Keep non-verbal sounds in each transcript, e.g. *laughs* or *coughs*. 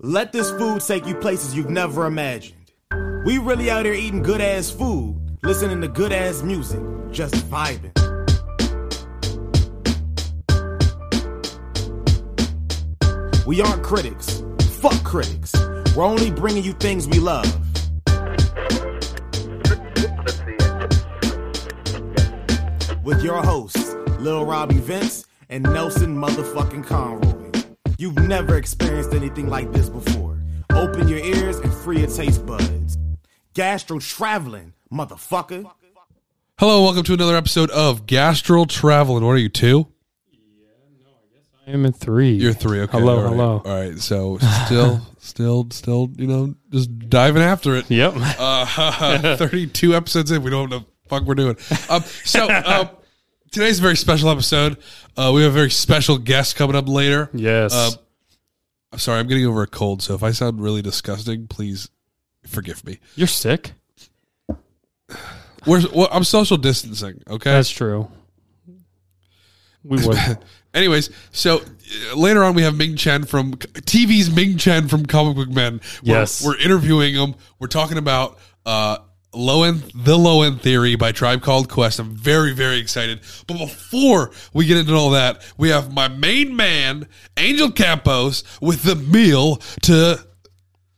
Let this food take you places you've never imagined. We really out here eating good ass food, listening to good ass music, just vibing. We aren't critics. Fuck critics. We're only bringing you things we love. With your hosts, Lil Robbie Vince and Nelson motherfucking Conroy. You've never experienced anything like this before. Open your ears and free your taste buds. Gastro traveling, motherfucker. Hello, welcome to another episode of Gastro Traveling. What are you, two? I guess I am in three. You're three. Okay. Hello, all right. hello. All right. So still, *laughs* still, still, you know, just diving after it. Yep. Uh, *laughs* 32 episodes in. We don't know what the fuck we're doing. Um, so um, *laughs* today's a very special episode. Uh, we have a very special guest coming up later. yes. Uh, I'm sorry, I'm getting over a cold. So if I sound really disgusting, please forgive me. You're sick. We're, well, I'm social distancing. Okay. That's true. We *laughs* would. Anyways, so uh, later on we have Ming Chen from TV's Ming Chen from Comic Book Men. We're, Yes. we're interviewing him. We're talking about uh, low end, the low end theory by Tribe Called Quest. I'm very, very excited. But before we get into all that, we have my main man, Angel Campos, with the meal to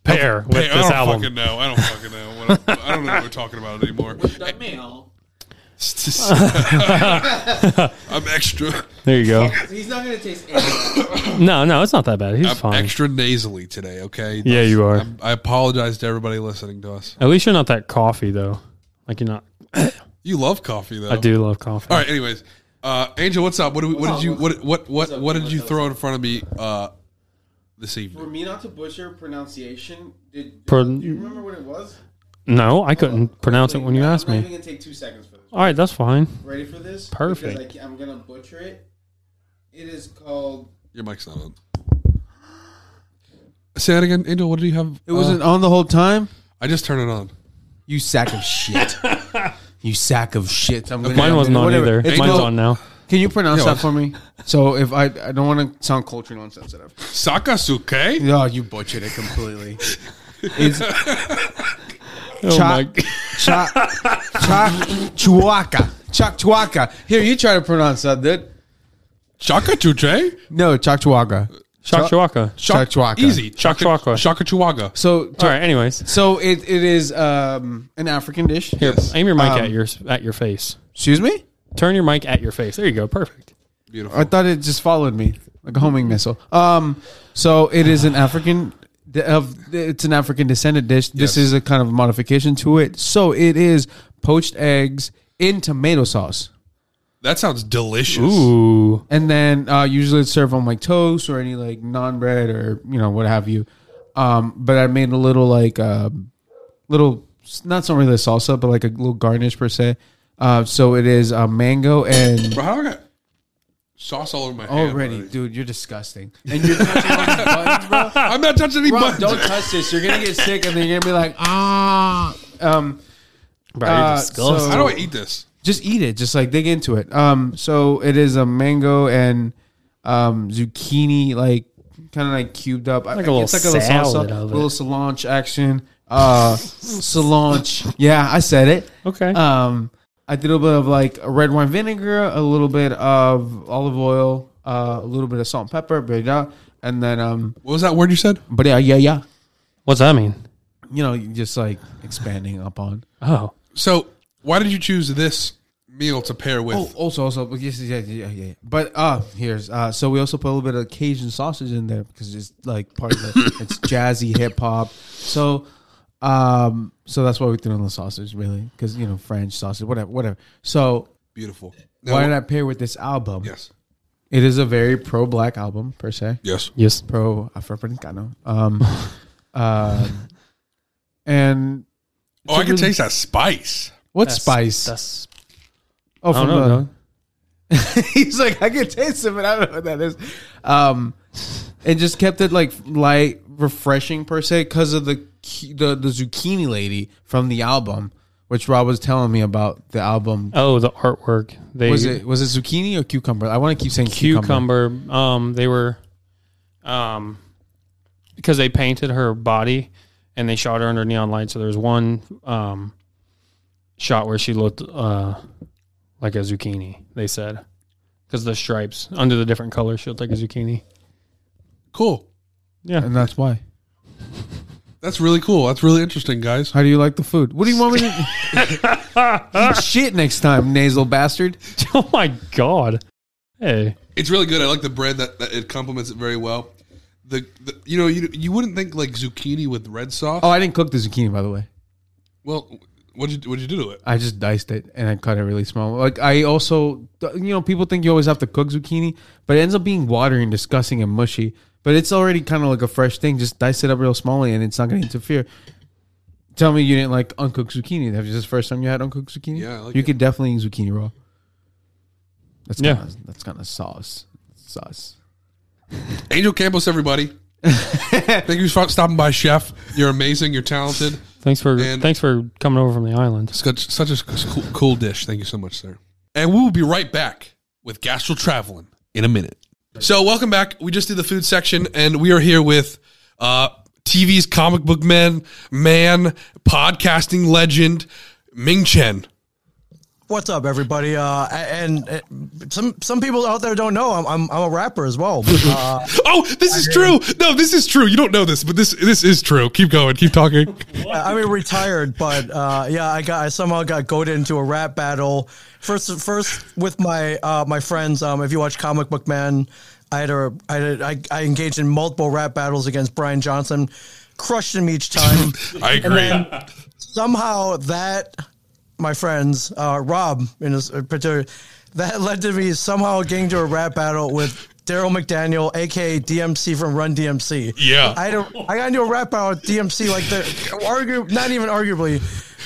Pair with Hey, I this don't album. fucking know. I don't fucking know. What, I don't know what we're talking about anymore. *laughs* I'm extra. There you go. He's not gonna taste anything. *coughs* No, no, it's not that bad. He's I'm fine. extra nasally today. Okay. Yeah, you are. I'm, I apologize to everybody listening to us. At least you're not that coffee though. Like you're not. *coughs* You love coffee, though. I do love coffee. All right. Anyways, uh, Angel, what's up? What, do we, what did you what what what what did you throw in front of me uh, this evening? For evening? me not to butcher pronunciation, did, Pro- do you remember what it was? No, I couldn't pronounce it when you I'm asked not me. even gonna take two seconds for this. All right, that's fine. Ready for this? Perfect. Because I, I'm gonna butcher it. It is called. Your mic's not on. Say that again, Angel. What did you have? It wasn't uh, on the whole time. I just turned it on. You sack of shit. *laughs* you sack of shit. I'm gonna, Mine wasn't on whatever. either. It's Mine's called- on now. Can you pronounce Yeah, that for me? So if I I don't want to sound culturally insensitive. Sakasuke. No, you butchered it completely. *laughs* It's Oh Cha- my! *laughs* cha cha chuaka. Chak chuaka. Here, you try to pronounce that, dude. Shaka Chuche. No, chak chuaka. Shakshwaka. Chak chuaka. Easy. Shaka- Shaka Chuaga. So, All right. Anyways, so it, it is um, an African dish. here, Yes. aim your mic Um, at your at your face. Excuse me. Turn your mic at your face. There you go. Perfect. Beautiful. I thought it just followed me like a homing missile. Um, so it is an African of it's an African descendant dish. This Yes. is a kind of modification to it. So it is poached eggs in tomato sauce. That sounds delicious. Ooh. and then uh, usually it's served on like toast or any like non bread or you know what have you. Um, but I made a little like um little not so really a salsa, but like a little garnish per se. Uh, so it is uh, mango and Bro, how do I got sauce all over my hand already, dude, you're disgusting. *laughs* And you're touching all these buttons, bro. I'm not touching any Bro, buttons. don't touch this. You're gonna get sick, and then you're gonna be like, ah. Um, Bro, you're Uh, disgusting. so- How do I eat this? just eat it. Just like dig into it. Um, so it is a mango and um zucchini, like kind of like cubed up. Like a little salad of it. little cilantro action. Uh, cilantro. Yeah, I said it. okay. Um, I did a little bit of like red wine vinegar, a little bit of olive oil, uh, a little bit of salt and pepper, but yeah, and then um, What was that word you said? but yeah, yeah, yeah. What's that mean? You know, just like expanding upon. Oh, So, why did you choose this meal to pair with? Oh, also, also, but yes, yeah, yeah, yeah, yeah. But uh, here's uh, so we also put a little bit of Cajun sausage in there because it's like part of the it's jazzy hip hop. So, um, so that's why we threw in the sausage, really, because you know French sausage, whatever, whatever. So, Beautiful. why did I pair with this album? Yes. It is a very pro black album per se, Yes. yes. pro Afro-Americano. Um, uh, *laughs* and Oh, I can taste that spice. what That's- spice? That's. oh, I don't from know. the- *laughs* dog. He's like, I can taste it, but I don't know what that is. Um, and just kept it like light, refreshing per se, because of the cu- the the zucchini lady from the album which Rob was telling me about the album. Oh, the artwork. They Was it was it zucchini or cucumber? I want to keep saying cucumber. cucumber? Um, they were, um, because they painted her body and they shot her under neon lights. So there's one um shot where she looked uh like a zucchini. They said because the stripes under the different colors, she looked like a zucchini. Cool. Yeah, and that's why. *laughs* That's really cool. That's really interesting, guys. How do you like the food? What do you want me to *laughs* *laughs* eat shit next time, nasal bastard? *laughs* oh my god. Hey, It's really good. I like the bread that, that it complements it very well. The, the you know you you wouldn't think like zucchini with red sauce. Oh, I didn't cook the zucchini by the way. well, what did you what did you do to it? I just diced it and I cut it really small. Like I also, you know, people think you always have to cook zucchini, but it ends up being watery and disgusting and mushy. But it's already kind of like a fresh thing. Just dice it up real smallly, and it's not going to interfere. Tell me you didn't like uncooked zucchini. Have you this the first time you had uncooked zucchini? Yeah, I like you it. could definitely eat zucchini raw. That's Yeah. kind of that's kind of sauce. Sauce. *laughs* Angel Campos, everybody. Thank you for stopping by, Chef. You're amazing. You're talented. thanks for And- thanks for coming over from the island. Such, such a cool, cool dish. Thank you so much, sir. And we will be right back with Gastro Traveling in a minute. So, welcome back. We just did the food section, and we are here with uh, TV's comic book man, man, podcasting legend, Ming Chen. What's up, everybody? Uh, and uh, some some people out there don't know I'm I'm, I'm a rapper as well. Uh, *laughs* Oh, this is true. No, this is true. You don't know this, but this this is true. Keep going. Keep talking. I mean, retired, but uh, yeah, I got I somehow got goaded into a rap battle. First, first with my uh, my friends. Um, if you watch Comic Book Men, I had a I had a, I, I engaged in multiple rap battles against Bryan Johnson, crushed him each time. *laughs* I And agree. somehow that, my friends, uh, Rob in uh, particular, that led to me somehow getting to a rap battle with Darryl McDaniel, aka DMC from Run DMC. Yeah. I had a, I got into a rap battle with DMC, like the argue, not even arguably,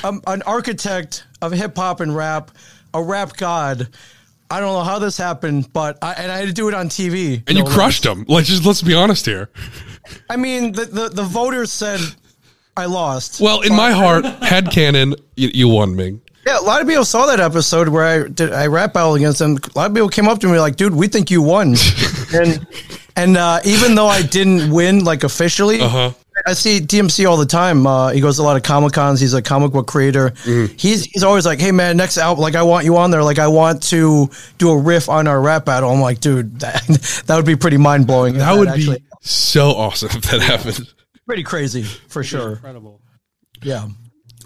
um, an architect of hip hop and rap, a rap god. I don't know how this happened, but I, and I had to do it on TV. and you no crushed him. Like, just let's be honest here. I mean, the, the the voters said I lost. Well, in my heart, head canon, you, you won, Ming. Yeah, a lot of people saw that episode where I did I rap battle against them. A lot of people came up to me like, "Dude, we think you won," *laughs* and and uh, even though I didn't win like officially, Uh-huh. I see DMC all the time. Uh, he goes to a lot of comic cons. He's a comic book creator. Mm-hmm. He's he's always like, "Hey man, next out, like I want you on there. Like I want to do a riff on our rap battle." I'm like, dude, *laughs* that that would be pretty mind blowing. That would be so awesome if that happened. pretty crazy for sure. Incredible. Yeah.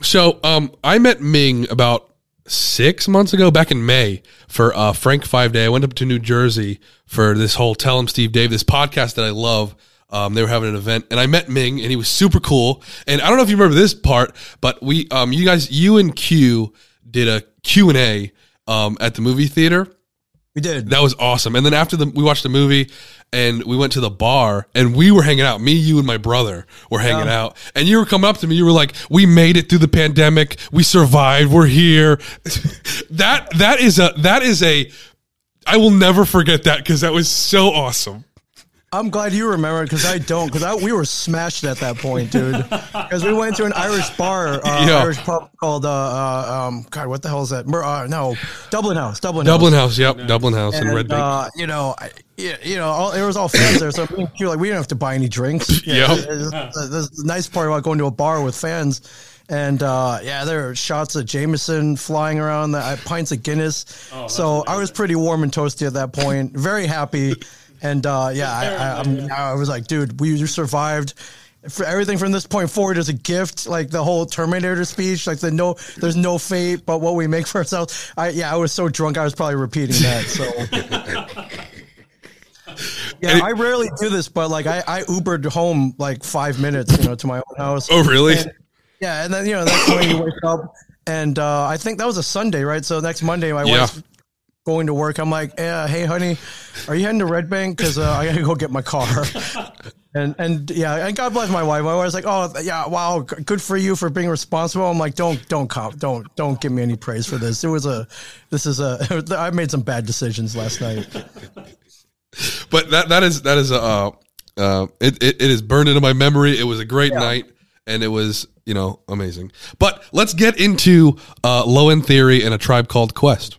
So, um, I met Ming about six months ago, back in May, for uh, Frank Five Day. I went up to New Jersey for this whole Tell 'Em Steve Dave, this podcast that I love. Um, they were having an event, and I met Ming, and he was super cool. And I don't know if you remember this part, but we, um, you guys, you and Q did a Q and A um, at the movie theater. We did. That was awesome. And then after the we watched the movie and we went to the bar and we were hanging out. Me, you, and my brother were hanging out. And you were coming up to me. You were like, "We made it through the pandemic. We survived. We're here." *laughs* that that is a that is a I will never forget that because that was so awesome. I'm glad you remember because I don't because we were smashed at that point, dude. *laughs* Because we went to an Irish bar, uh, *laughs* Yeah. Irish pub called uh, uh, um, God, what the hell is that? Mer- Uh, no, Dublin House, Dublin, Dublin House. House, yep, Dublin House in Red Bank. uh, you know, I, yeah, you know, all, it was all fans there, so me and Q, like we didn't have to buy any drinks. *laughs* Yep. That's the nice part about going to a bar with fans. And uh, yeah, there are shots of Jameson flying around, the, uh, pints of Guinness. so I was pretty warm and toasty at that point. Very happy, and uh, yeah, I, I, I'm, I was like, dude, we survived. For everything from this point forward is a gift, like the whole Terminator speech, like the no, there's no fate but what we make for ourselves. I yeah, I was so drunk, I was probably repeating that. So *laughs* yeah, I rarely do this, but like I, I Ubered home like five minutes, you know, to my own house. oh, really? And- yeah, and then you know that's when you wake up, and uh, I think that was a Sunday, right? So next Monday, my Yeah. wife's going to work. I'm like, yeah, hey, honey, are you heading to Red Bank? Because uh, I gotta go get my car. *laughs* and and yeah, and God bless my wife. My wife's like, oh yeah, wow, good for you for being responsible. I'm like, don't don't comp, don't don't give me any praise for this. It was a, this is a, *laughs* I made some bad decisions last night. *laughs* but that that is that is a uh, uh, it, it it is burned into my memory. It was a great night, and it was you know amazing. But let's get into uh, Low End Theory and a Tribe Called Quest.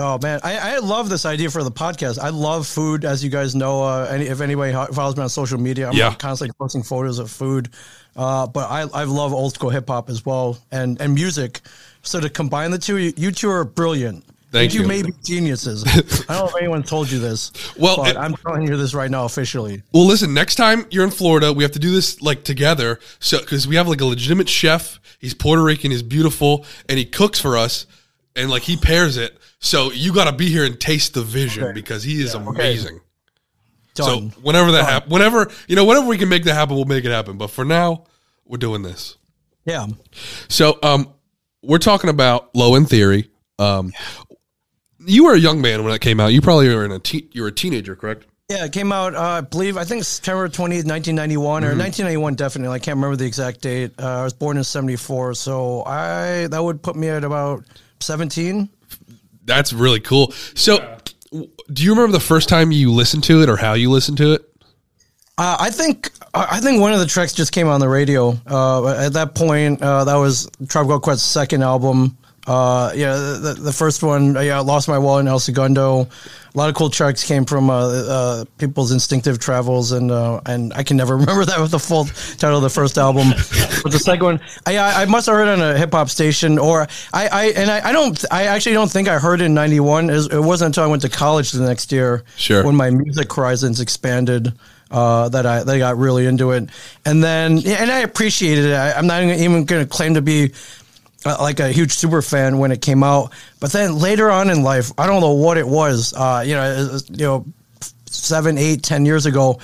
Oh man, I, I love this idea for the podcast. I love food, as you guys know. Uh, any, if anybody follows me on social media, I'm Yeah. constantly posting photos of food. Uh, but I, I love old school hip hop as well and and music. So to combine the two, you, you two are brilliant. Thank you. you. may be geniuses. *laughs* I don't know if anyone told you this. Well, but it- I'm telling you this right now officially. Well, listen. Next time you're in Florida, we have to do this like together. So because we have like a legitimate chef. He's Puerto Rican. He's beautiful, and he cooks for us, and like he pairs it. So you got to be here and taste the vision because he is amazing. Done. So whenever that happens, whenever you know, whenever we can make that happen, we'll make it happen. But for now, we're doing this. yeah. So um, we're talking about Low End Theory. Um, you were a young man when it came out. You probably were in a te- you were a teenager, correct? Yeah, it came out, uh, I believe, I think September 20th, 1991, Mm-hmm. or 1991, definitely. I can't remember the exact date. Uh, I was born in 74, so I that would put me at about 17. That's really cool. So, w- do you remember the first time you listened to it or how you listened to it? Uh, I think I think one of the tracks just came on the radio. Uh, at that point, uh, that was Tribe Called Quest's second album. Uh, yeah, the, the first one, uh, yeah, Lost My Wallet in El Segundo. A lot of cool tracks came from uh, uh, people's instinctive travels, and uh, and I can never *laughs* remember that with the full title of the first album. but the second one, I I I must have heard it on a hip hop station, or I, I and I, I don't I actually don't think I heard it in '91. It wasn't until I went to college the next year, Sure. when my music horizons expanded uh, that I that I got really into it, and then yeah, and I appreciated it. I, I'm not even going to claim to be like a huge super fan when it came out, but then later on in life, I don't know what it was. Uh, you know, was, you know, seven, eight, ten years ago,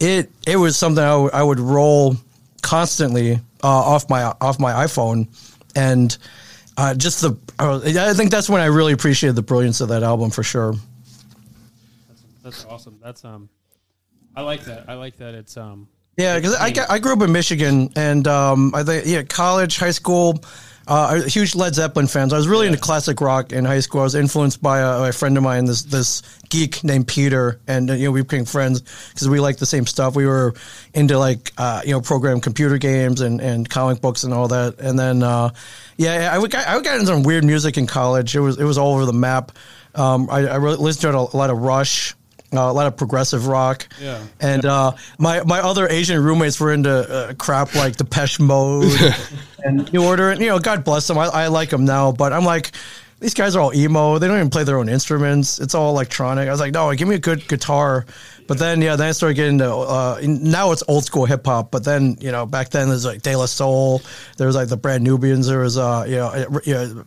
it it was something I would- roll constantly uh, off my off my iPhone, and uh, just the uh, I think that's when I really appreciated the brilliance of that album for sure. That's awesome. That's um, I like that. I like that. It's um, Yeah, because I, I grew up in Michigan, and um, I think yeah, college, high school, uh, I was a huge Led Zeppelin fans. I was really into classic rock in high school. I was influenced by a, a friend of mine, this this geek named Peter, and uh, you know we became friends because we liked the same stuff. We were into like uh, you know program computer games and, and comic books and all that. And then uh, yeah, I would got, I got into some weird music in college. It was it was all over the map. Um, I, I really listened to a lot of Rush. Uh, a lot of progressive rock, Yeah. and uh, my my other Asian roommates were into uh, crap like Depeche Mode *laughs* and New Order, and you know, God bless them. I, I like them now, but I'm like, these guys are all emo. They don't even play their own instruments. It's all electronic. I was like, no, give me a good guitar. But then, yeah, then I started getting into uh, now it's old school hip hop. But then, you know, back then there's like De La Soul. There was like the Brand Nubians. There was uh, you know, uh, you know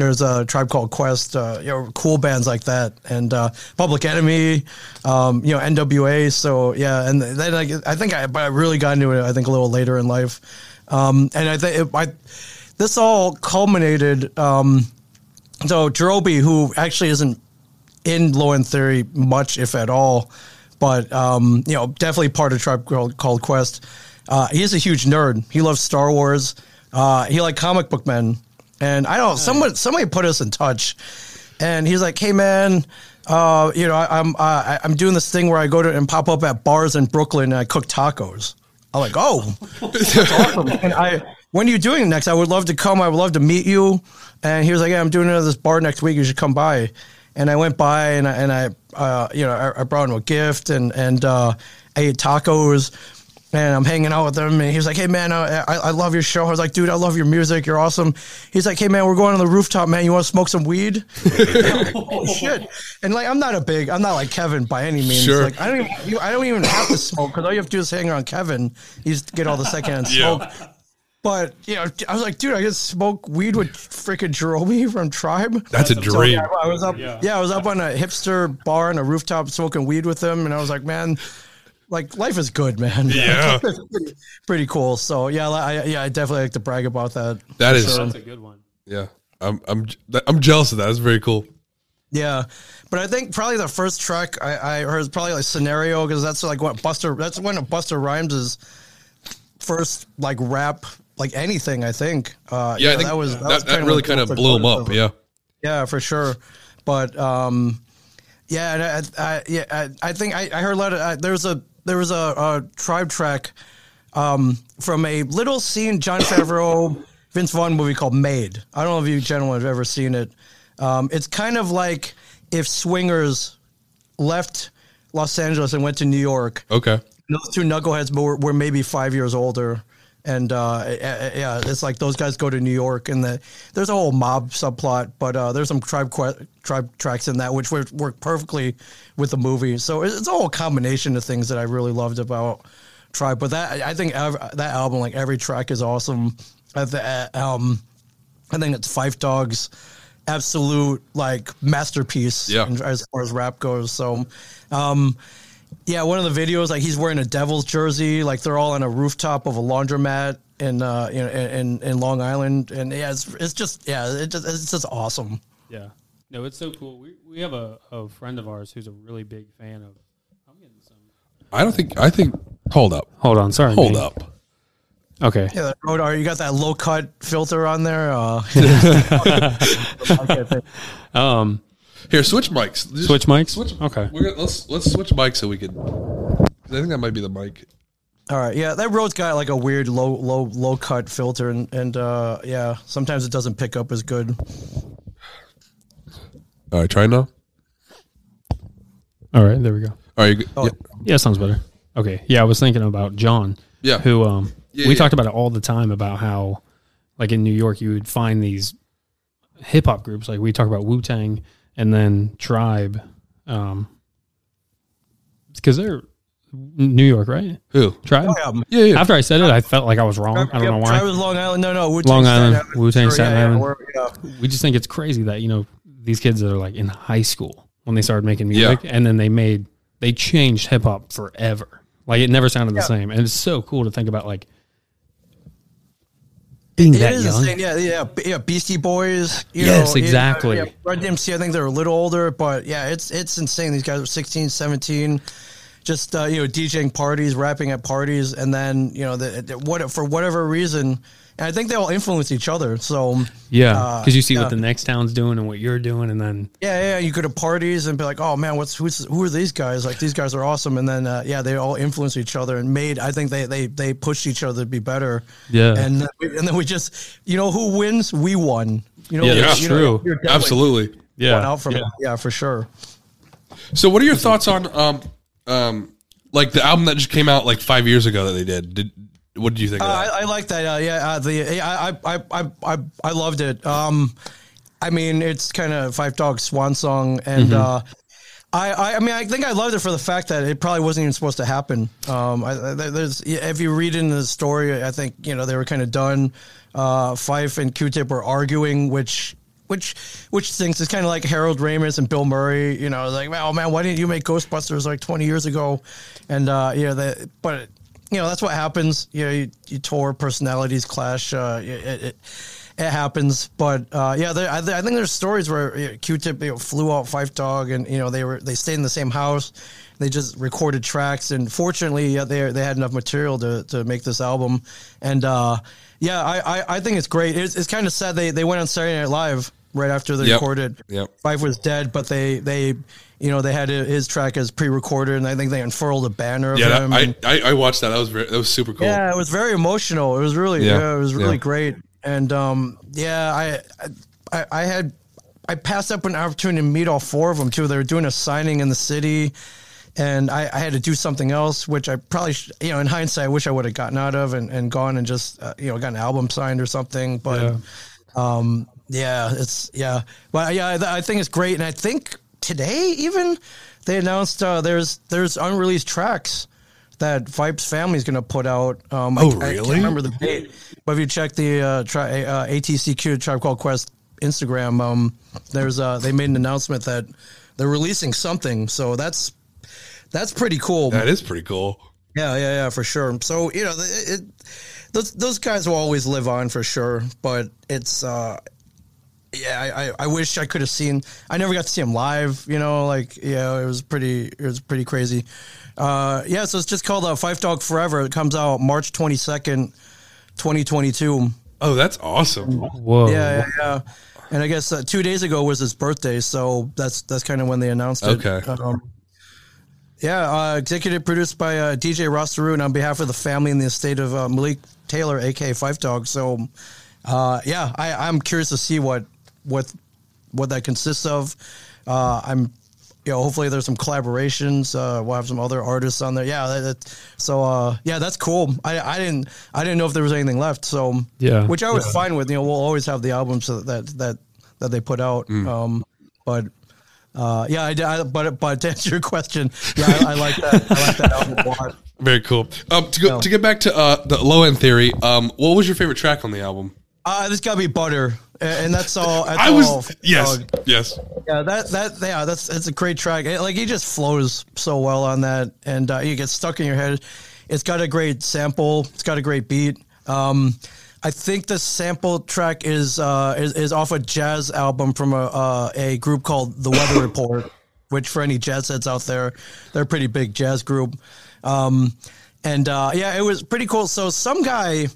there's a tribe called Quest, uh, you know, cool bands like that, and uh, Public Enemy, um, you know, NWA. So yeah, and then like, I think I, but I really got into it. I think a little later in life, um, and I think I, this all culminated. Um, so Jarobi, who actually isn't in Low End Theory much, if at all, but um, you know, definitely part of Tribe called, called Quest. Uh, he is a huge nerd. He loves Star Wars. Uh, he liked comic book men, and I don't. Someone somebody put us in touch, and he's like, "Hey man, uh, you know, I, I'm uh, I'm doing this thing where I go to and pop up at bars in Brooklyn and I cook tacos." I'm like, "Oh, awesome. And I, when are you doing it next? I would love to come. I would love to meet you. And he was like, yeah, I'm doing it at this bar next week. You should come by. And I went by and I, and I, uh, you know, I, I brought him a gift and, and, uh, I ate tacos and I'm hanging out with him. And he was like, Hey man, I, I, I love your show. I was like, dude, I love your music. You're awesome. He's like, Hey man, we're going on the rooftop, man. You want to smoke some weed? oh *laughs* *laughs* shit. And like, I'm not a big, I'm not like Kevin by any means. Sure. Like, I don't even, you, I don't even have to smoke because all you have to do is hang around Kevin. You just get all the secondhand Yeah. smoke. But you know, I was like, dude, I get to smoke weed with freaking Jarobi from Tribe. That's a So, dream. yeah, I was up, yeah. I was up on a hipster bar on a rooftop smoking weed with him, and I was like, man, like life is good, man. *laughs* Yeah. It's pretty, pretty cool. So yeah, I, yeah, I definitely like to brag about that. That is, that's a good one. yeah. I'm I'm I'm jealous of that. That's very cool. Yeah, but I think probably the first track I, I heard is probably like scenario because that's like what Busta. That's one of Busta Rhymes' is first like rap, like anything. I think. Uh, Yeah, I think that was that, that, was that kinda really what kind of blew him up. of. Yeah. Yeah, for sure. But um, yeah, and I, I, yeah, I, I think I, I heard a lot of uh, there was a there was a, a tribe track um, from a little scene Jon Favreau, *coughs* Vince Vaughn movie called Made. I don't know if you gentlemen have ever seen it. Um, it's kind of like if Swingers left Los Angeles and went to New York. Okay. Those two knuckleheads were, were maybe five years older. And uh, yeah, it's like those guys go to New York, and the, there's a whole mob subplot, but uh, there's some tribe que- tribe tracks in that which work perfectly with the movie. So it's a whole combination of things that I really loved about Tribe. But that I think ev- that album, like every track, is awesome. I, th- uh, um, I think it's Phife Dawg's, absolute like masterpiece Yeah. as far as rap goes. So, um, yeah, one of the videos, like he's wearing a Devils jersey, like they're all on a rooftop of a laundromat in uh, you know, in in Long Island, and yeah, it's it's just yeah, it just, it's just awesome. Yeah. No, it's so cool. We we have a, a friend of ours who's a really big fan of. I'm getting some. I don't think. I think. Hold up. Hold on, sorry. Hold me. up. Okay. Yeah, that Rodar, you got that low cut filter on there. Uh, *laughs* *laughs* Um, Here, switch mics. Just switch mics. Switch. Okay. We're gonna, let's let's switch mics so we can. 'cause I think that might be the mic. all right, yeah, that Rode's got like a weird low low low cut filter, and and uh, yeah, sometimes it doesn't pick up as good. All right, try now. All right. There we go. All right. You, Oh. yeah. Yeah, sounds better. Okay. Yeah, I was thinking about John. Yeah. Who um Yeah, we yeah. talked about it all the time about how like in New York you would find these hip hop groups like we talk about Wu Tang and then Tribe, um, because they're New York, right? Who? Tribe. Yeah, Yeah, yeah. After I said it, I felt like I was wrong. I don't know why. why. was Long Island. No, no, Long Wu-Tang, Island, Staten Wu-Tang, Sure, Staten yeah, yeah, Island. we're- yeah. We just think it's crazy that you know these kids that are like in high school when they started making music, and then they made they changed hip hop forever. Like it never sounded the same, and it's so cool to think about like being It that young. insane. Yeah, yeah, yeah. Beastie Boys. You Yes, know, exactly. Yeah, Run DMC. I think they're a little older, but yeah, it's it's insane. These guys are 16, 17, just uh, you know DJing parties, rapping at parties, and then you know the, the, what for whatever reason, and I think they all influence each other. So Yeah, uh, because you see yeah. what the next town's doing and what you're doing, and then Yeah, yeah. You go to parties and be like, "Oh man, what's who's who are these guys? Like these guys are awesome." And then uh, yeah, they all influence each other and made. I think they they they pushed each other to be better. Yeah. And then we, and then we just you know who wins? We won. You know, Yeah, you that's know, true. Absolutely. yeah, out from yeah. yeah, for sure. So, what are your thoughts on um um like the album that just came out like five years ago that they did? Did what did you think Uh? I, I like that. Uh, yeah, uh, the I, I I I I I loved it. Um, I mean, it's kind of Phife Dawg's swan song, and uh, I, I I mean, I think I loved it for the fact that it probably wasn't even supposed to happen. Um, I, there's if you read in the story, I think you know they were kind of done. Uh, Phife and Q-Tip were arguing, which. Which, which things is kind of like Harold Ramis and Bill Murray, you know, like, oh man, why didn't you make Ghostbusters like 20 years ago? And, uh, you know, the, but you know that's what happens. You know, you, you tour personalities clash. Uh, it, it it happens, but uh, yeah, there, I, I think there's stories where you know, Q-Tip you know, flew out Phife Dawg, and you know they were they stayed in the same house. They just recorded tracks, and fortunately, yeah, they they had enough material to, to make this album. And uh, yeah, I, I, I think it's great. It's, it's kind of sad they they went on Saturday Night Live right after they Yep. recorded. Yep. Phife was dead, but they they you know they had his track as pre-recorded, and I think they unfurled a banner of yeah, him. and- I, I I watched that. That was very, that was super cool. yeah, it was very emotional. It was really, Yeah, yeah, it was really yeah. great. And um, yeah, I, I, I had, I passed up an opportunity to meet all four of them too. They were doing a signing in the city, and I, I had to do something else, which I probably, sh- you know, in hindsight, I wish I would have gotten out of and, and gone and just, uh, you know, got an album signed or something. But, um, yeah, it's yeah, but yeah, I, I think it's great, and I think today even they announced uh, there's there's unreleased tracks that Phife's Family is going to put out. Um, I- Oh, I, can't remember the date, but if you check the uh, tri- uh, ATCQ Tribe Called Quest Instagram, um, there's uh, they made an announcement that they're releasing something. So that's that's pretty cool. that is pretty cool. Yeah, yeah, yeah, for sure. So you know, it, it, those those guys will always live on for sure. But it's, uh, yeah, I, I, I wish I could have seen. I never got to see him live. You know, like yeah, it was pretty, it was pretty crazy. Uh, yeah, so it's just called uh, Phife Dawg Forever. It comes out March twenty second, twenty twenty two. Oh, that's awesome. whoa, Yeah, yeah, yeah. And I guess uh, two days ago was his birthday, so that's that's kind of when they announced it. Okay. Um, Yeah, uh, executive produced by uh, DJ Rasta Root, and on behalf of the family and the estate of uh, Malik Taylor, aka Phife Dawg. So, uh, yeah, I, I'm curious to see what what what that consists of. Uh, I'm, you know, hopefully there's some collaborations. Uh, we'll have some other artists on there. Yeah, that, that, so uh, yeah, that's cool. I, I didn't I didn't know if there was anything left. So Yeah. which I was fine with. You know, we'll always have the albums that that that, that they put out. Um, but uh, yeah, I, did- I, but but to answer your question, yeah, I, I like that. I like that album a lot. Very cool. Um, to go to get back to uh, the low end theory. Um, what was your favorite track on the album? Uh, this got to be butter, and that's *laughs* all. That's I all was yes, dog. yes. Yeah, that that yeah, that's it's a great track. It- like he just flows so well on that, and uh, you get stuck in your head. It's got a great sample. It's got a great beat. Um, I think the sample track is uh, is, is off a jazz album from a uh, a group called The Weather *coughs* Report, which for any jazz heads out there, they're a pretty big jazz group. Um, and uh, yeah, it was pretty cool. So some guy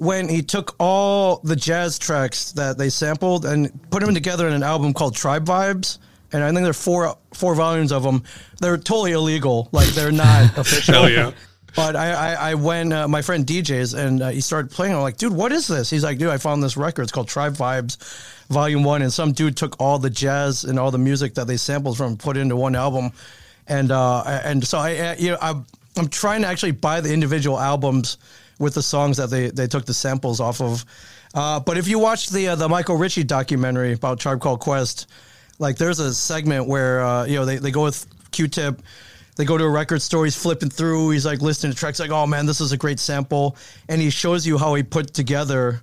when he took all the jazz tracks that they sampled and put them together in an album called Tribe Vibes. And I think there are four four volumes of them. They're totally illegal. Like they're not *laughs* official. Hell yeah. But I, I, I went, uh, my friend DJs, and uh, he started playing. I'm like, dude, what is this? He's like, dude, I found this record. It's called Tribe Vibes, Volume One. And some dude took all the jazz and all the music that they sampled from, and put into one album. And uh, and so I, you know, I'm, I'm trying to actually buy the individual albums with the songs that they, they took the samples off of. Uh, but if you watch the uh, the Michael Ritchie documentary about Tribe Called Quest, like there's a segment where uh, you know they, they go with Q-Tip, they go to a record store, he's flipping through, he's like listening to tracks, like oh man, this is a great sample, and he shows you how he put together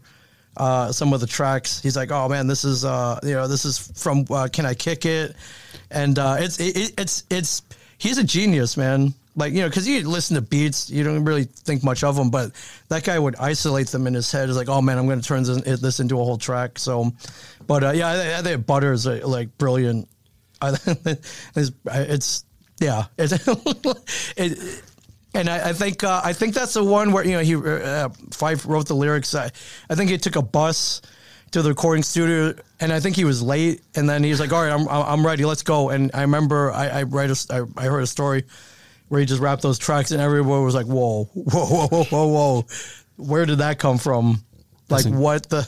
uh, some of the tracks. He's like, oh man, this is uh, you know this is from uh, Can I Kick It, and it's it, it- it's it's he's a genius, man. Like you know, because you listen to beats, you don't really think much of them, but that guy would isolate them in his head. It's like, oh man, I'm going to turn this, this into a whole track. So, but uh, yeah, I, I think Butter is uh, like brilliant. *laughs* I, it's, it's yeah, *laughs* it's it, and I, I think uh, I think that's the one where you know he uh, Phife wrote the lyrics. I, I think he took a bus to the recording studio, and I think he was late. And then he was like, "All right, I'm I'm ready. Let's go." And I remember I I a, I, I heard a story where he just rapped those tracks, and everyone was like, "Whoa, *laughs* whoa, whoa, whoa, whoa, whoa! Where did that come from? Like what the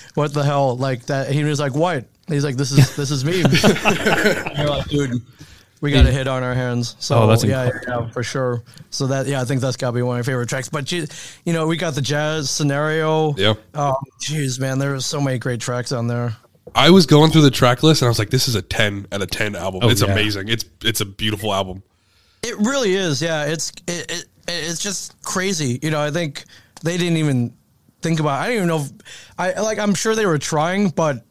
*laughs* what the hell? Like that?" He was like, "What?" He's like, "This is *laughs* this is me." You're like, dude. We got a hit on our hands. So Oh, that's yeah, yeah, for sure. So that yeah, I think that's got to be one of my favorite tracks. But gee, you know, we got the jazz scenario. Yeah. Oh, um, jeez, man, there are so many great tracks on there. I was going through the track list and I was like, this is a ten out of ten album. Oh, it's yeah. amazing. It's it's a beautiful album. It really is. Yeah, it's it, it it's just crazy. You know, I think they didn't even think about. I don't even know. If, I like. I'm sure they were trying, but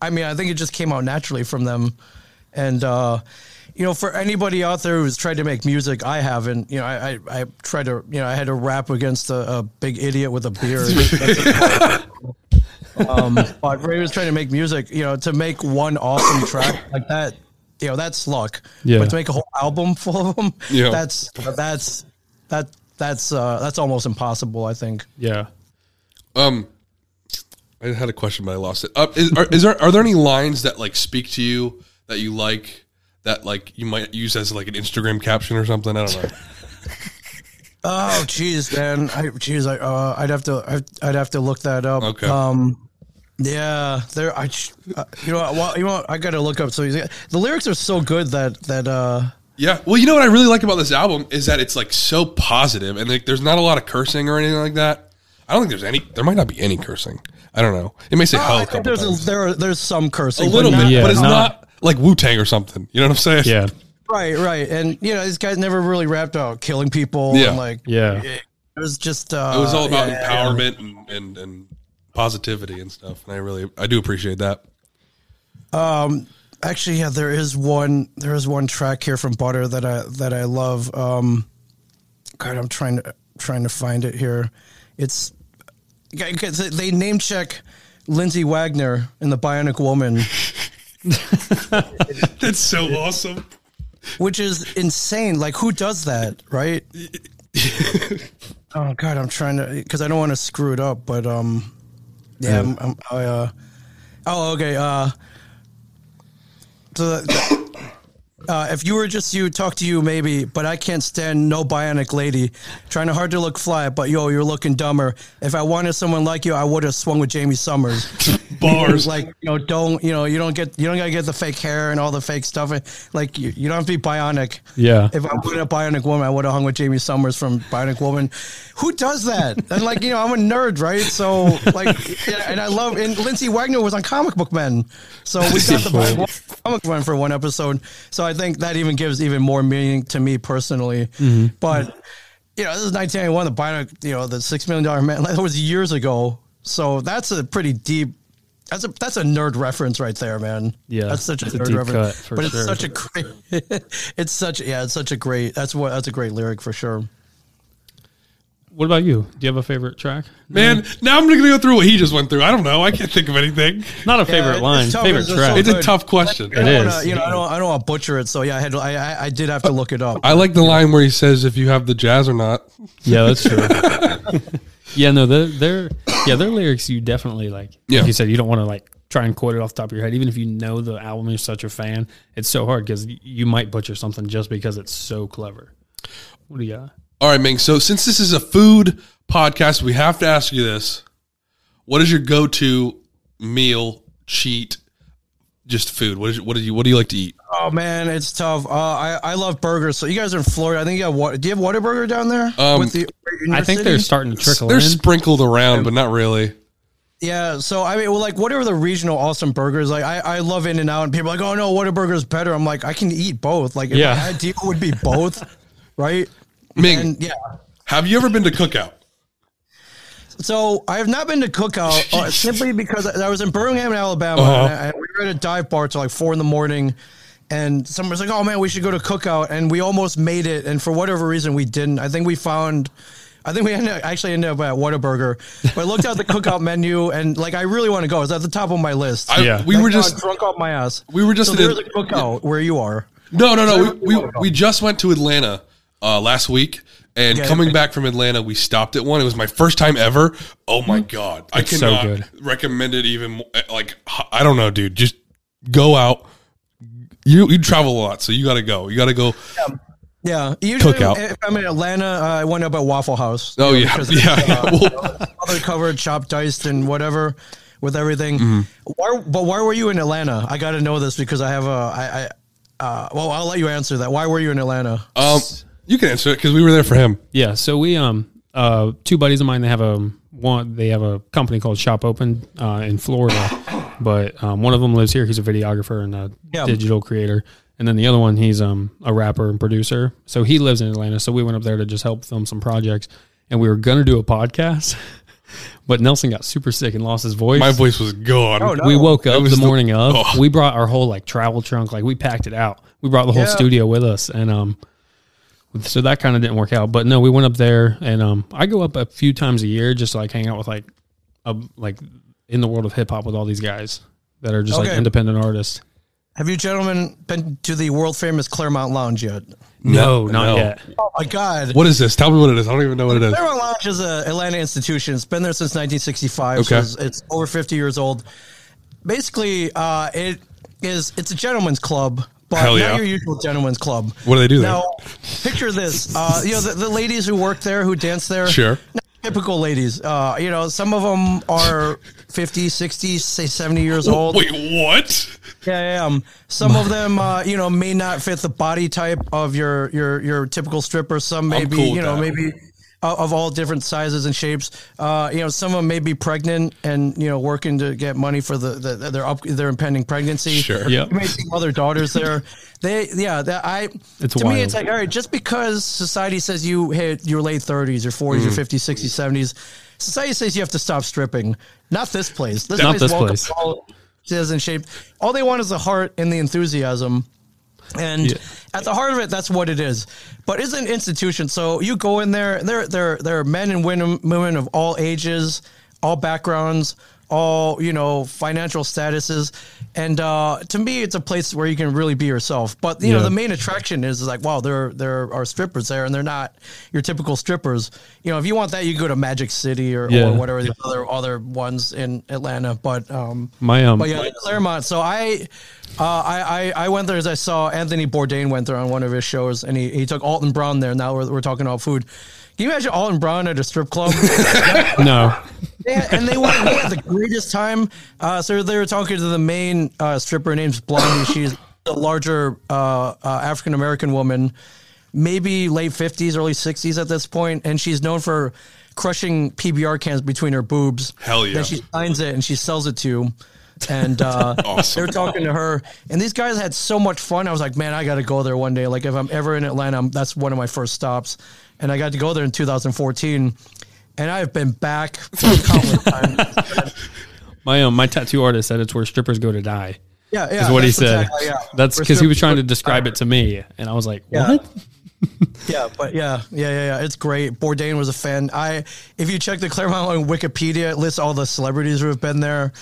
I mean, I think it just came out naturally from them. And uh, you know, for anybody out there who's tried to make music, I haven't. You know, I I, I tried to. You know, I had to rap against a, a big idiot with a beard. *laughs* um, but for was trying to make music, you know, to make one awesome track like that, you know, that's luck. Yeah. But to make a whole album *laughs* full of them, Yeah. that's that's that that's uh, that's almost impossible. I think. Yeah. Um, I had a question, but I lost it. Uh, is, are, is there are there any lines that like speak to you that you like that like you might use as like an Instagram caption or something? I don't know. *laughs* Oh, jeez, man. I, jeez, I, uh, I'd have to, I'd, I'd have to look that up. Okay. Um, yeah, there. I, uh, you know, what, well, you know, what, I got to look up. So the lyrics are so good that that uh, Yeah. Well, you know what I really like about this album is that it's like so positive and like there's not a lot of cursing or anything like that. I don't think there's any. There might not be any cursing. I don't know. It may say hell I a couple there's times. a, there are, there's some cursing, a little but bit, not- Yeah, but it's not- not like Wu Tang or something. You know what I'm saying? Yeah. right, right, and you know, these guys never really rapped about killing people. Yeah. and like Yeah. it was just uh, It was all about yeah, empowerment and, and and positivity and stuff. And I really I do appreciate that. Um, actually, yeah, there is one. There is one track here from Butter that I that I love. Um, God, I'm trying to trying to find it here. It's they name check Lindsay Wagner in the Bionic Woman, *laughs* That's so awesome. which is insane. Like, who does that, right? *laughs* oh God, I'm trying to because I don't want to screw it up, but um, yeah, I'm, I'm, I, uh, oh okay, uh, so the, uh, if you were just you, talk to you maybe, but I can't stand no bionic lady. Trying hard to look fly, but yo, you're looking dumber. If I wanted someone like you, I would have swung with Jaime Sommers. *laughs* Bars. like you know, don't you know, you don't get you don't gotta get the fake hair and all the fake stuff. Like you, you don't have to be bionic. Yeah. If I wanted a bionic woman, I would have hung with Jaime Sommers from Bionic Woman. Who does that? And like you know, I'm a nerd, right? So like, yeah, and I love. And Lindsay Wagner was on Comic Book Men, so we got the *laughs* Bionic Woman Comic Book Men for one episode. So I think that even gives even more meaning to me personally. Mm-hmm. But you know, this is 1991. The Bionic, you know, the Six Million Dollar Man. That was years ago. So that's a pretty deep. That's a that's a nerd reference right there, man. Yeah, that's such a it's a deep reference. cut, for but it's sure. such a great. *laughs* it's such yeah, it's such a great. That's what that's a great lyric for sure. What about you? Do you have a favorite track? Man, now I'm going to go through what he just went through. I don't know. I can't think of anything. Not a favorite it's line, tough. favorite It's track. so It's a tough question. I don't wanna, you know, I don't, I don't want to butcher it, so yeah, I had, I, I, I did have to look it up. I like the line where he says, if you have the jazz or not. Yeah, that's true. *laughs* yeah, no, they're, they're yeah, their lyrics you definitely like. Yeah. Like you said, you don't want to like try and quote it off the top of your head, even if you know the album. You're such a fan. It's so hard because you might butcher something just because it's so clever. What do you got? All right, Ming. So since this is a food podcast, we have to ask you this: What is your go-to meal, cheat, just food? What is what do you what do you like to eat? Oh man, it's tough. Uh, I I love burgers. So you guys are in Florida. I think you have what? Do you have Whataburger down there? Um, With the, in your I think city? they're starting to trickle They're in. sprinkled around, but not really. Yeah, so I mean, well, like whatever the regional awesome burgers, like I, I love In and Out, and people are like, oh no, Whataburger's better. I'm like, I can eat both. Like, if Yeah. my ideal would be both, *laughs* right? Ming, And yeah, have you ever been to Cookout? so I have not been to Cookout uh, simply because I was in Birmingham, Alabama, Uh-huh. and, I, we were at a dive bar till like four in the morning. And someone was like, "Oh man, we should go to Cookout," and we almost made it, and for whatever reason, we didn't. I think we found, I think we ended up, actually ended up at Whataburger, but I looked at the Cookout *laughs* menu, and like I really want to go. It's at the top of my list. I, Yeah. we were just drunk off my ass. we were just So in there's a- a cookout where you are. no no no. So We, we, we just went to Atlanta uh, last week, and Okay. coming back from Atlanta, we stopped at one. It was my first time ever. Oh my god, I It's so cannot good. recommend it even. More. Like I don't know, dude. Just go out. You you travel a lot, so you got to go. You got to go. Yeah, usually Cookout. if I'm in Atlanta, uh, I wind up at Waffle House. Oh know, yeah, *laughs* it's, yeah. uh, Well, other covered, chopped, diced, and whatever with everything. Mm-hmm. Why? But why were you in Atlanta? I got to know this because I have a. I. I uh, well, I'll let you answer that. Why were you in Atlanta? um, you can answer it because we were there for him. Yeah, so we um uh two buddies of mine they have a one they have a company called Shop Open uh, in Florida, but um, one of them lives here. He's a videographer and a Yeah. digital creator, and then the other one he's um a rapper and producer. So he lives in Atlanta. So we went up there to just help film some projects, and we were gonna do a podcast, *laughs* but Nelson got super sick and lost his voice. My voice was gone. Oh, no. We woke up was the the- morning of. oh. We brought our whole like travel trunk, like we packed it out. We brought the whole Yeah. studio with us, and um, so that kind of didn't work out. But no, we went up there, and um, I go up a few times a year just to, like hang out with like, a, like in the world of hip hop with all these guys that are just like independent artists. Have you gentlemen been to the world famous Clermont Lounge yet? No, not no. yet. Oh my God! What is this? Tell me what it is. I don't even know what it is. Clermont Lounge is a Atlanta institution. It's been there since 1965. Okay. So it's, it's over 50 years old. Basically, uh, it is it's a gentleman's club, but Hell not yeah. your usual gentleman's club. What do they do there? Now, picture this. Uh, you know, the, the ladies who work there, who dance there. Sure. not Typical ladies. Uh, you know, some of them are 50, 60, say 70 years old. Wait, what? Yeah, yeah. Um, some of them, uh, you know, may not fit the body type of your your your typical stripper. Some maybe, cool you know, that. maybe uh, of all different sizes and shapes. Uh, you know, some of them may be pregnant and you know working to get money for the, the their up their impending pregnancy. Sure. yeah. You may see other daughters there. They, yeah, that I. It's to me, it's like all right. Just because society says you hit your late thirties, your 40s, Mm. your fifties, sixties, seventies, society says you have to stop stripping. Not this place. This Not place this welcomes place. all sizes and shape. All they want is the heart and the enthusiasm. And Yeah. at the heart of it, that's what it is. But it's an institution. So you go in there, there, there, there are men and women, women of all ages, all backgrounds, all you know, financial statuses. And uh, to me, it's a place where you can really be yourself. But you know, the main attraction is, is like, wow, there there are strippers there, and they're not your typical strippers. You know, if you want that, you go to Magic City or, Yeah. or whatever the other other ones in Atlanta. But um, My um, but yeah, Clermont. So I, uh, I, I, I went there as I saw Anthony Bourdain went there on one of his shows, and he, he took Alton Brown there. Now we're, we're talking about food. Can you imagine Alton Brown at a strip club? *laughs* no, Yeah, and they went they had the greatest time. Uh, so they were talking to the main uh, stripper named Blondie. She's a larger uh, uh, African American woman, maybe late fifties, early sixties at this point, and she's known for crushing PBR cans between her boobs. Hell yeah. Then she signs it and she sells it to you. And uh, *laughs* Awesome. they're talking to her, and these guys had so much fun. I was like, man, I got to go there one day. Like, if I'm ever in Atlanta, I'm, that's one of my first stops. And I got to go there in 2014, and I've been back countless times. *laughs* my um, my tattoo artist said it's where strippers go to die. Yeah, yeah. Is what he said. exactly- yeah. That's because he was trying to describe it to me, and I was like, what? *laughs* Yeah, but yeah, yeah, yeah, yeah. It's great. Bourdain was a fan. I, if you check the Clermont on Wikipedia, it lists all the celebrities who have been there,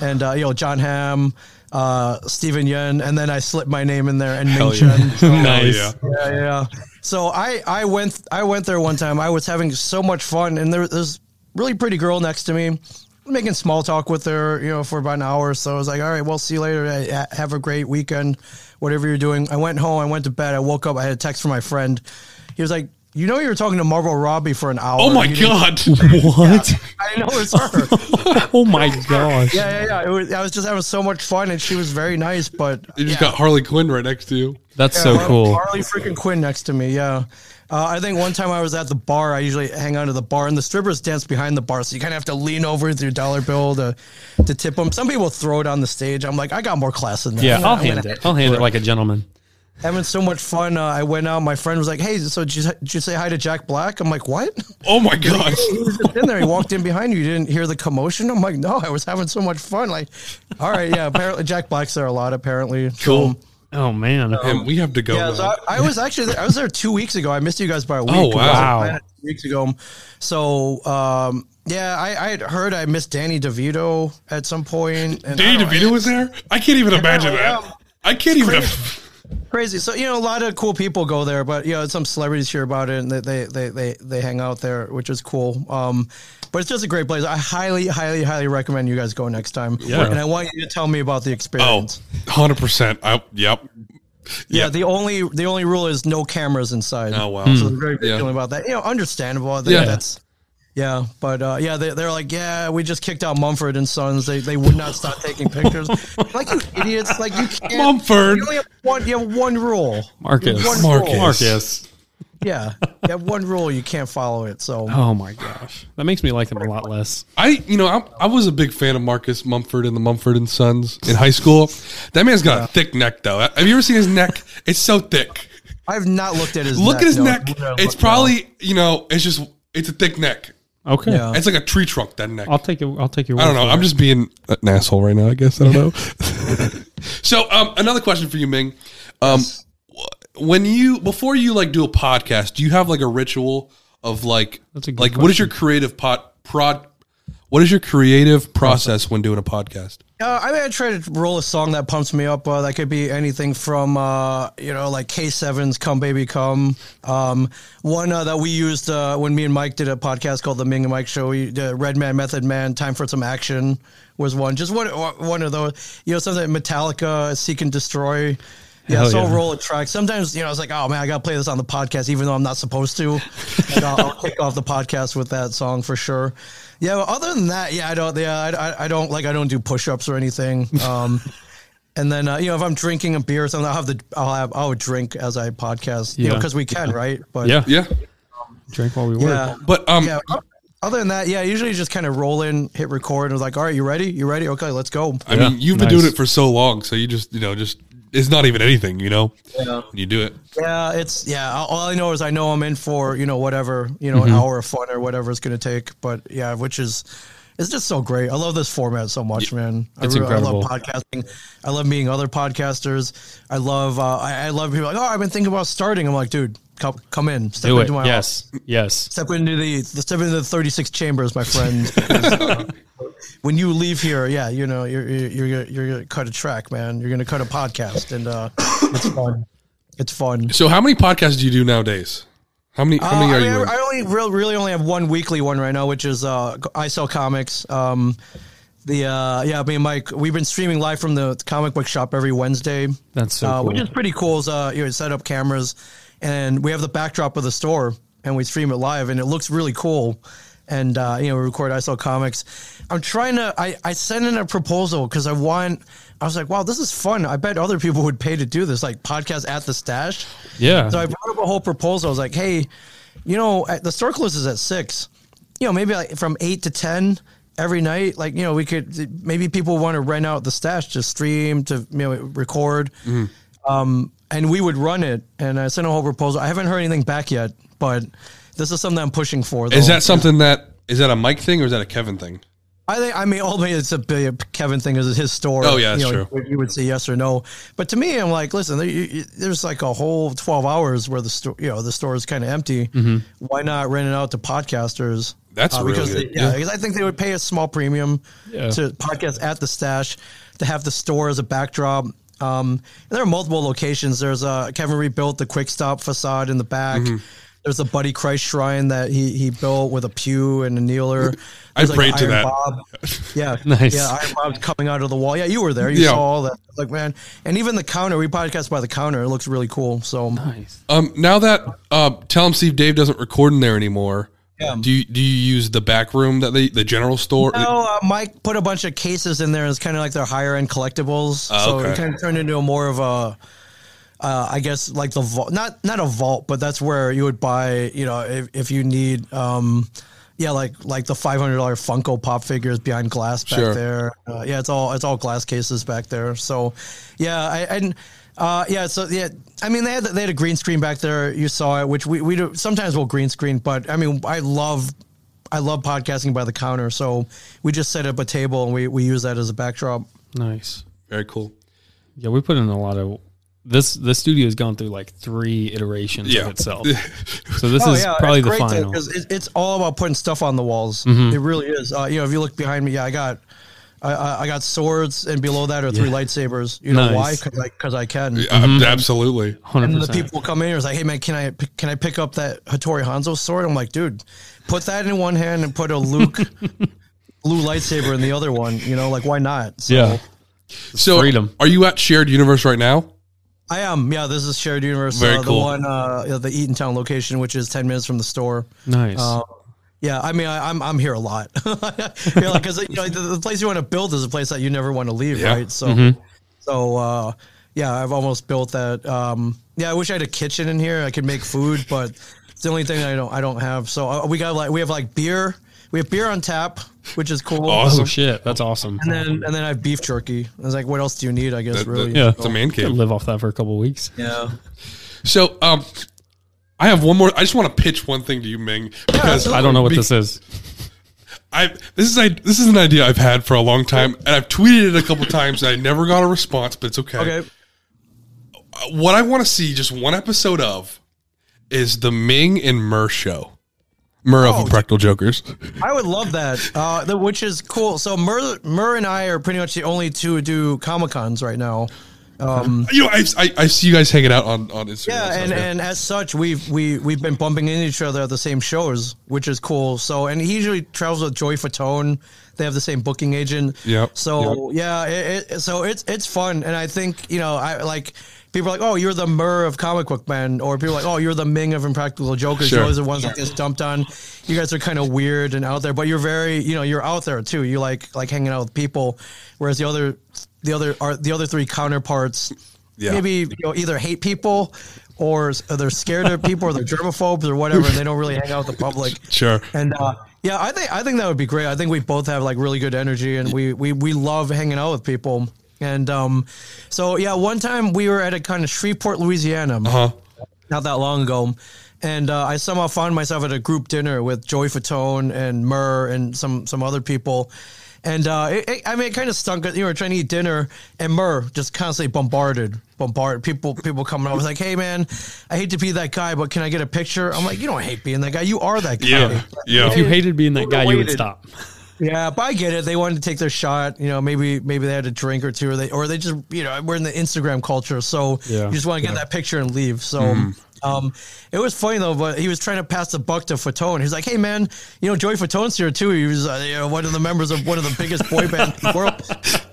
and uh, you know Jon Hamm, uh, Steven Yeun, and then I slipped my name in there and Ming yeah. Chen. *laughs* nice. yeah. yeah, yeah. So I, I went, I went there one time. I was having so much fun, and there, there's really pretty girl next to me, making small talk with her, you know, for about an hour. Or so I was like, all right, well, see you later. Have a great weekend, whatever you're doing. I went home. I went to bed. I woke up. I had a text from my friend. He was like, you know, you were talking to Margot Robbie for an hour. Oh my god. *laughs* What? I know it's her. *laughs* oh my gosh. yeah, yeah, yeah. It was, I was just having so much fun, and she was very nice. But You just yeah. got Harley Quinn right next to you. That's Yeah, so Har- cool. Harley freaking Quinn next to me. Yeah. Uh, I think one time I was at the bar. I usually hang out at the bar, and the strippers dance behind the bar, so you kind of have to lean over with your dollar bill to to tip them. Some people throw it on the stage. I'm like, I got more class than that. Yeah, I'm I'll gonna- I'm hand it. I'll hand it like a gentleman. Having so much fun. Uh, I went out. My friend was like, "Hey, so did you, did you say hi to Jack Black?" I'm like, "What?" Oh my god. he was just in there. He walked in behind you. You didn't hear the commotion. I'm like, "No, I was having so much fun." Like, all right, yeah. Apparently, Jack Black's there a lot. Apparently, Cool. Oh man. And we have to go. Yeah, so I, I was actually there, I was there two weeks ago. I missed you guys by a week. Oh, I was wow. in Wow. Atlanta Two weeks ago. So um, yeah, I, I had heard I missed Danny DeVito at some point. And Danny I don't- DeVito was there? I can't even imagine yeah. that. I can't even. Crazy. So you know, a lot of cool people go there, but you know, some celebrities hear about it and they they they they, they hang out there, which is cool. Um, but it's just a great place. I highly, highly, highly recommend you guys go next time. Yeah. And I want you to tell me about the experience. Oh, experience. 100%. I, yep. Yeah, Yeah. the only the only rule is no cameras inside. Oh, wow. So they're very Yeah. vigilant about that. You know, understandable. Yeah. that's yeah, but uh, yeah, they, they're like, yeah, we just kicked out Mumford and Sons. They they would not stop taking pictures. *laughs* like you idiots, like you can't. Mumford. You only have one. You have one rule. Marcus. One Marcus. rule. Marcus. Yeah, you have one rule. You can't follow it. So Oh my gosh. That makes me like him a lot less. I, you know, I, I was a big fan of Marcus Mumford and the Mumford and Sons in high school. That man's got a thick neck, though. Have you ever seen his neck? It's so thick. I've not looked at his. Neck. Look neck, at his no. neck. It's look probably, you know, it's just, it's a thick neck. Okay. Yeah. It's like a tree trunk, that neck. I'll take it. I'll take your. I don't know. for I'm it. just being an asshole right now. I guess I don't know. *laughs* *laughs* so, um, another question for you, Ming. Um, wh- when you before you like do a podcast, do you have like a ritual of like That's a good like what is your creative pot prod? What is your creative process when doing a podcast? Uh, I mean, I try to roll a song that pumps me up. Uh, that could be anything from, uh, you know, like K7's "Come Baby Come." Um, one uh, that we used uh, when me and Mike did a podcast called the Ming and Mike Show. We did Redman, Method Man, "Time for Some Action" was one. Just one, one of those. You know, something Metallica, "Seek and Destroy." Yeah, Hell so yeah. roll a track. Sometimes, you know, I was like, oh man, I got to play this on the podcast, even though I'm not supposed to. *laughs* Like, I'll, I'll kick off the podcast with that song for sure. Yeah, but other than that, yeah, I don't, yeah, I, I, I don't like, I don't do push ups or anything. Um, *laughs* and then, uh, you know, if I'm drinking a beer or something, I'll have the, I'll have, I'll drink as I podcast, you know, because we can, right? But Yeah. Yeah, Drink while we work. yeah, but um, yeah. Other than that, yeah, I usually just kind of roll in, hit record, and was like, all right, you ready? You ready? Okay, let's go. I Yeah, mean, you've been nice. doing it for so long, so you just you know just it's not even anything, you know. Yeah, you do it. Yeah, it's yeah. all- I know is I know I'm in for you know whatever you know Mm-hmm. an hour of fun or whatever it's going to take. But yeah, which is it's just so great. I love this format so much, man. I, It's really- I incredible. love podcasting. I love meeting other podcasters. I love uh, I, I love people like oh I've been thinking about starting. I'm like dude, come come in, step Do it. into my Yes. Yes. step into the step into the 36 chambers, my friend. Because, *laughs* uh, when you leave here, yeah, you know, you're you're you're gonna, you're gonna cut a track, man. You're gonna cut a podcast, and uh, it's fun. It's fun. So how many podcasts do you do nowadays? How many? How Uh, many I, are mean, you? in? I only real, really only have one weekly one right now, which is uh, I sell comics. Um, the uh, yeah, I mean, Mike, we've been streaming live from the comic book shop every Wednesday. That's so uh, cool. which is pretty cool. Is uh, you know, set up cameras, and we have the backdrop of the store, and we stream it live, and it looks really cool. And uh, you know, we record I sell comics. I'm trying to. I I sent in a proposal because I want. I was like, wow, this is fun. I bet other people would pay to do this, like podcast at the stash. yeah. So I brought up a whole proposal. I was like, hey, you know, the store closes at six. You know, maybe like from eight to ten every night. Like, you know, we could maybe people want to rent out the stash to stream to you know record. Mm-hmm. Um, and we would run it. And I sent a whole proposal. I haven't heard anything back yet, but this is something I'm pushing for. Though. is that something that is that a Mike thing or is that a Kevin thing? I think I mean ultimately it's a big Kevin thing is his store. Oh, yeah, you know, true. You would say yes or no, but to me, I'm like, listen, there, you, you- there's like a whole 12 hours where the store, you know, the store is kind of empty. Why not rent it out to podcasters? Mm-hmm. That's really because good. they- yeah, Yeah. because I think they would pay a small premium Yeah. to podcast at the stash to have the store as a backdrop. Um, and there are multiple locations. There's uh, Kevin rebuilt the Quick Stop facade in the back. Mm-hmm. There's a Buddy Christ shrine that he he built with a pew and a kneeler. *laughs* I There's, prayed to that. Bob. *laughs* Yeah, Nice. Yeah, Iron Bob's coming out of the wall. Yeah, you were there. You Yeah. saw all that. Like man, and even the counter. We podcast by the counter. It looks really cool. So nice. Um, now that uh, Tell 'Em Steve Dave doesn't record in there anymore. Yeah. Do you do you use the back room that they the general store? No, uh, Mike put a bunch of cases in there. It's kind of like their higher end collectibles. Oh, so okay. it kind of turned into a more of a, uh, I guess like the vault, not not a vault, but that's where you would buy. You know, if, if you need, um, yeah, like like the five hundred dollar Funko Pop figures behind glass back Sure. there. Uh, yeah, it's all it's all glass cases back there. So, yeah, I and. Uh, yeah, so yeah, I mean they had they had a green screen back there. You saw it, which we, we do sometimes we'll green screen, but I mean I love I love podcasting by the counter, so we just set up a table and we, we use that as a backdrop. Nice. Very cool. Yeah, we put in a lot of this. This studio has gone through like three iterations Yeah. of itself. *laughs* so this is probably the final. because it, it's all about putting stuff on the walls. Mm-hmm. It really is. Uh, you know, if you look behind me, yeah, I got I, I, I got swords, and below that are three lightsabers. You know Nice. why? Because I, 'cause I can. Uh, absolutely. Hundred And the percent. people come in and it's like, hey man, can I can I pick up that Hattori Hanzo sword? I'm like, dude, put that in one hand and put a Luke *laughs* blue lightsaber in the other one. You know, like why not? So, Yeah. So, freedom. are you at Shared Universe right now? I am. Yeah, this is shared universe. Very uh, cool. The one, uh, the Eatontown location, which is ten minutes from the store. Nice. Uh, yeah, I mean, I, I'm I'm here a lot. *laughs* yeah, like, you know, the, the place you want to build is a place that you never want to leave, Yeah. right? So, so uh, yeah, I've almost built that. Um, yeah, I wish I had a kitchen in here. I could make food, but it's the only thing I don't I don't have. So uh, we got like we have like beer. We have beer on tap, which is cool. Awesome. oh shit, that's awesome. And then and then I have beef jerky. I was like, what else do you need? I guess That- that- really. yeah, It's a man Could cave. live off that for a couple weeks. Yeah. So, um, I have one more. I just want to pitch one thing to you, Ming, because I don't know what be- this is. I this is I this is an idea I've had for a long time, and I've tweeted it a couple times. And I never got a response, but it's okay. Okay. What I want to see just one episode of is the Ming and Murr show. Murr of Oh, Practical Jokers. I would love that, uh, the, which is cool. So Murr, Murr and I are pretty much the only two who do Comic Cons right now. Um, You know, I, I, I see you guys hanging out on on Instagram. yeah, and, and as such, we've we we've been bumping into each other at the same shows, which is cool. So, and he usually travels with Joey Fatone. They have the same booking agent. Yep, So yeah, it, it, so it's it's fun, and I think you know, I like people are like, oh, you're the Murr of comic book men, or people are like, oh, you're the Ming of Impractical Jokers. Sure. You're always the ones that gets dumped on. You guys are kind of weird and out there, but you're very, you know, you're out there too. You like like hanging out with people, whereas the other the other are the other three counterparts Yeah. maybe you know either hate people or they're scared of people or they're *laughs* germaphobes or whatever and they don't really hang out with the public *laughs* Sure. and uh, yeah i think i think that would be great i think we both have like really good energy and we we, we love hanging out with people and um so yeah one time we were at a kind of shreveport louisiana huh? not that long ago. And uh, I somehow found myself at a group dinner with Joey Fatone and Murr and some some other people. And uh, it, it- I mean, it kind of stunk. You were trying to eat dinner, and Murr just constantly bombarded, bombarded people. People coming up was like, "Hey, man, I hate to be that guy, but can I get a picture?" I'm like, "You don't hate being that guy. You are that guy." Yeah. Yeah. If you hated being that guy, you would stop. Yeah, but I get it. They wanted to take their shot. You know, maybe maybe they had a drink or two, or they or they just you know we're in the Instagram culture, so Yeah. you just want to get that picture and leave. So. Mm-hmm. Um, it was funny though, but he was trying to pass the buck to Fatone. He's like, "Hey man, you know Joey Fatone's here too. He was, uh, you know, one of the members of one of the biggest boy bands in the world.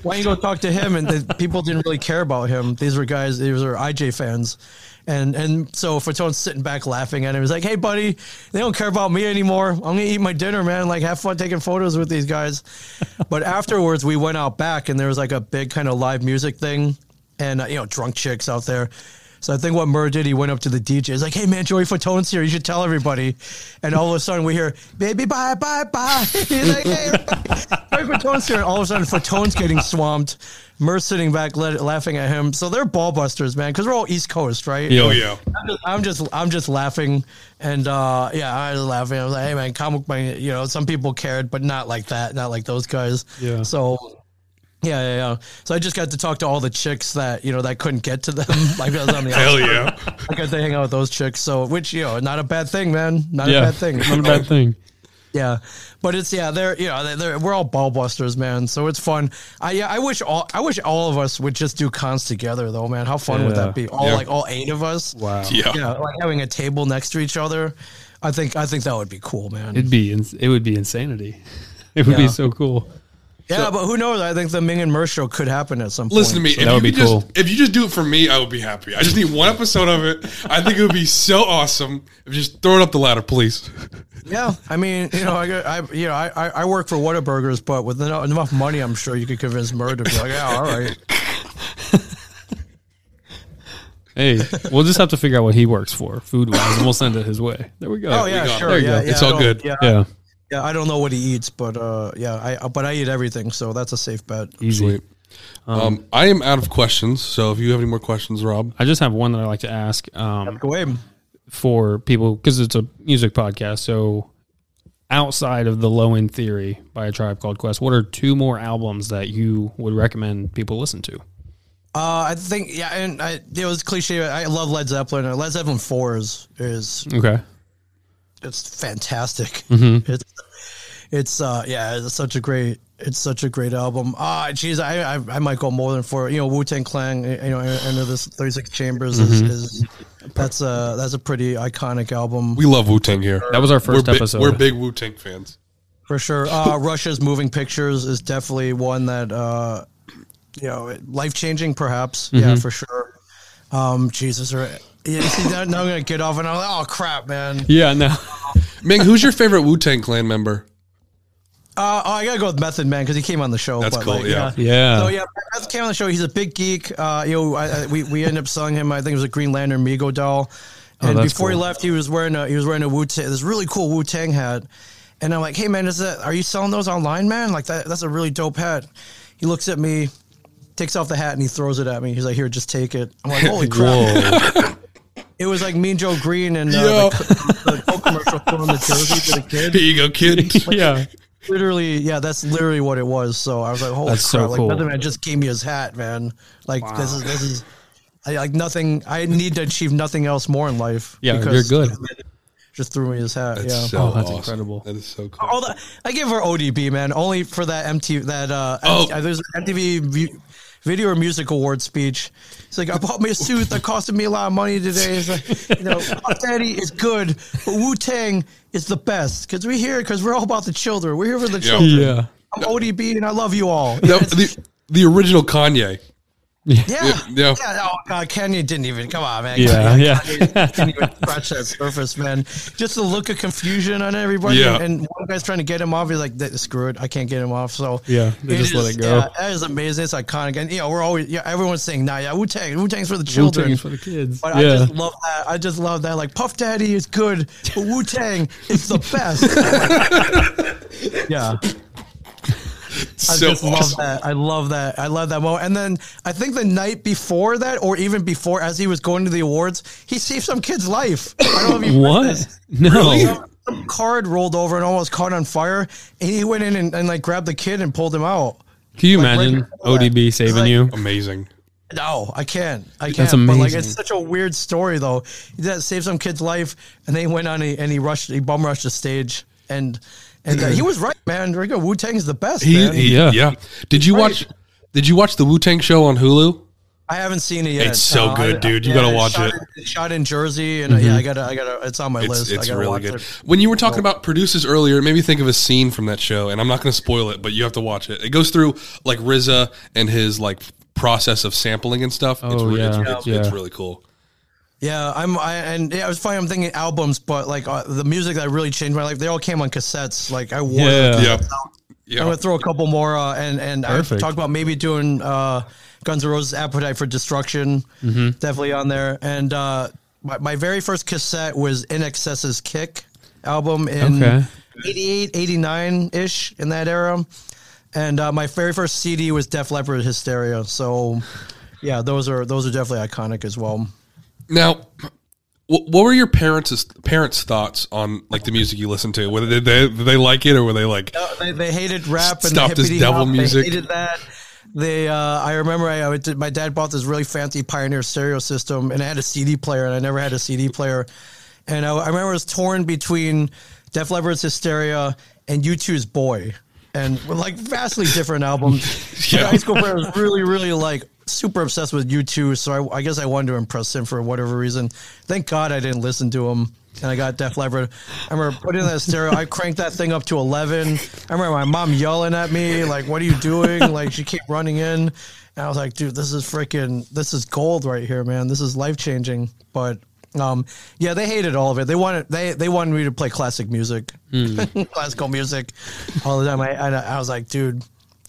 Why don't you go talk to him?" And the people didn't really care about him. These were guys, these were IJ fans, and and so Fatone's sitting back laughing at him. He's like, "Hey buddy, they don't care about me anymore. I'm gonna eat my dinner, man. Like have fun taking photos with these guys." but afterwards, we went out back, and there was like a big kind of live music thing, and uh, you know, drunk chicks out there. So I think what Murr did, he went up to the DJ. He's like, "Hey man, Joey Fatone's here. You should tell everybody." And all of a sudden, we hear, "Baby, bye, bye, bye." *laughs* He's like, "Hey, *laughs* Joey Fatone's here." And all of a sudden, Fatone's getting swamped. Murr's sitting back, let, laughing at him. So they're ball busters, man, because we're all East Coast, right? Oh yeah. I'm just, I'm just, I'm just laughing, and uh, yeah, I was laughing. I was like, "Hey, man, comic book, you know, some people cared, but not like that, not like those guys." Yeah. So, yeah, yeah, yeah. So I just got to talk to all the chicks that you know that couldn't get to them. *laughs* like I was on the *laughs* Hell outside. yeah. I got to hang out with those chicks. So, which you know, not a bad thing, man. Not Yeah, a bad thing. Not a bad *laughs* thing. Yeah, but it's yeah, they're you know they're, they're we're all ball busters, man. So it's fun. I yeah, I wish all I wish all of us would just do cons together, though, man. How fun would that be? All Yeah. like all eight of us. Wow. Yeah. Yeah, like having a table next to each other. I think I think that would be cool, man. It'd be ins- it would be insanity. It would Yeah. be so cool. Yeah, but who knows? I think the Ming and Murr show could happen at some point. Listen to me. So- if That would be could just, cool. If you just do it for me, I would be happy. I just need one episode of it. I think it would be so awesome. If you just throw it up the ladder, please. Yeah, I mean, you know, I, got- I you know, I, I I work for Whataburgers, but with enough, enough money, I'm sure you could convince Murr to be like, yeah, all right. *laughs* Hey, we'll just have to figure out what he works for, food wise, and we'll send it his way. There we go. Oh yeah, got sure. There you yeah, go. yeah, It's I all good. Yeah, Yeah, yeah. I don't know what he eats, but uh, yeah, I but I eat everything, so that's a safe bet. easy. Sweet. Um, I am out of questions, so if you have any more questions, Rob. I just have one that I like to ask um, Go ahead. for people because it's a music podcast. So, outside of the Low End Theory by a Tribe Called Quest, what are two more albums that you would recommend people listen to? Uh, I think yeah, and I, it was cliche. I love Led Zeppelin. Led Zeppelin Four is is Okay. It's fantastic. Mm-hmm. It's it's uh yeah, it's such a great it's such a great album. Ah, geez, I, I I might go more than four. You know, Wu Tang Clan. You know, Enter this Thirty Six Chambers is, Mm-hmm. is that's a that's a pretty iconic album We love Wu Tang here. That was our We're, first big, episode. we're big Wu Tang fans. for sure. Uh, *laughs* Rush's Moving Pictures is definitely one that uh, you know life changing, perhaps. Yeah, Mm-hmm. for sure. Um, Jesus, or yeah, see, now, now I'm gonna get off and I'm like, oh crap, man. Yeah, no. *laughs* Ming, who's your favorite Wu Tang Clan member? Uh, oh, I gotta go with Method Man because he came on the show. That's but, cool, like, yeah. Yeah. So yeah, Method came on the show. He's a big geek. Uh, you know, I, I, we we ended up selling him. I think it was a Green Lantern Mego doll. And Oh, that's before he left, he was wearing a he was wearing a Wu Tang this really cool Wu Tang hat. And I'm like, hey man, is that are you selling those online, man? Like that that's a really dope hat. He looks at me, takes off the hat, and he throws it at me. He's like, here, just take it. I'm like, holy *laughs* crap! *laughs* Whoa. It was like Mean Joe Greene and uh, Yo. the, the Coke commercial throwing the jersey to the kid. Here you go, kid. *laughs* yeah. literally, yeah, that's literally what it was. So I was like, holy That's so crap! Like cool. Method Man just gave me his hat, man. Like this is this is. I like nothing. I need to achieve nothing else more in life. Yeah, because you're good. Just threw me his hat. That's yeah. so Oh, that's awesome. incredible. That is so cool. All that I give her ODB, man, only for that MTV that uh, Oh. MT- there's an MTV vi- Video or Music Award speech. It's like I bought me a suit that costed me a lot of money today. It's like, you know, Puff Daddy is good, but Wu Tang is the best because we're here because we're all about the children. We're here for the children. Yeah. I'm ODB and I love you all. No, the, the original Kanye. Yeah, Yeah, yeah. yeah. Oh God, Kanye didn't even come on, man. Yeah, Kanye, yeah. Kanye didn't even scratch that surface, man. Just the look of confusion on everybody. Yeah. And one guy's trying to get him off. He's like, "Screw it, I can't get him off." So Yeah, they just let it go. Yeah, that is amazing. It's iconic, and you know, we're always yeah. Everyone's saying, "Nah, yeah, Wu Tang, Wu Tang's for the children." Wu-Tang's for the kids. But I just love that. I just love that. Like Puff Daddy is good, but Wu Tang is the best. *laughs* yeah. *laughs* I So just love that. I love that. I love that moment. And then I think the night before that, or even before, as he was going to the awards, he saved some kid's life. I don't know if you what? *laughs* No. Some, some card rolled over and almost caught on fire, and he went in and, and like grabbed the kid and pulled him out. Can you Like, imagine before that. ODB It's saving like- you? Amazing. No, I can't. I can't. That's But like, amazing. it's such a weird story, though. He did saved some kid's life, and then he went on a, and he rushed, he bum rushed the stage. and and uh, he *clears throat* was right, man. Wu Tang's the best, He, man. he- Yeah. yeah. Did you watch? Did you watch the Wu Tang show on Hulu? I haven't seen it yet. It's so Uh, good, I- dude. You yeah, gotta it's watch shot it. Shot in Jersey, and uh, yeah, I gotta, I gotta. It's on my It's, list. I really watch good. It. When you were talking about producers earlier, it made me think of a scene from that show, and I'm not going to spoil it, but you have to watch it. It goes through like RZA and his like process of sampling and stuff. it's, Oh, re- it's, yeah. it's, it's Yeah. really cool. Yeah, I'm. I, and yeah, it was funny. I'm thinking albums, but like uh, the music that really changed my life, they all came on cassettes. Like I wore. Yeah. them. Yeah, I'm gonna throw a couple more, uh, and and I Perfect. talked about maybe doing uh, Guns N' Roses' "Appetite for Destruction," Mm-hmm. definitely on there. And uh, my, my very first cassette was INXS's "Kick" album in Okay. 88, 89 ish in that era. And uh, my very first CD was Def Leppard "Hysteria." So, yeah, those are those are definitely iconic as well. Now, wh- what were your parents' parents' thoughts on like the music you listened to? Whether did they did they like it or were they like, Uh, they, they hated rap and Stop this devil hop. music. They hated that. They, uh, I remember I, I did, my dad bought this really fancy Pioneer stereo system, and I had a CD player, and I never had a CD player. And I, I remember it was torn between Def Leppard's Hysteria and U2's Boy, and like vastly different albums. *laughs* Yeah. High school player was really, really like super obsessed with U2, so I, I guess I wanted to impress him for whatever reason. Thank God I didn't listen to him. And I got Def Leppard. I remember putting that stereo. I cranked that thing up to eleven. I remember my mom yelling at me, like, "What are you doing?" Like she kept running in, and I was like, "Dude, this is freaking, this is gold right here, man. This is life changing." But um, yeah, they hated all of it. They wanted they they wanted me to play classic music, *laughs* classical music, all the time. I I, I was like, dude.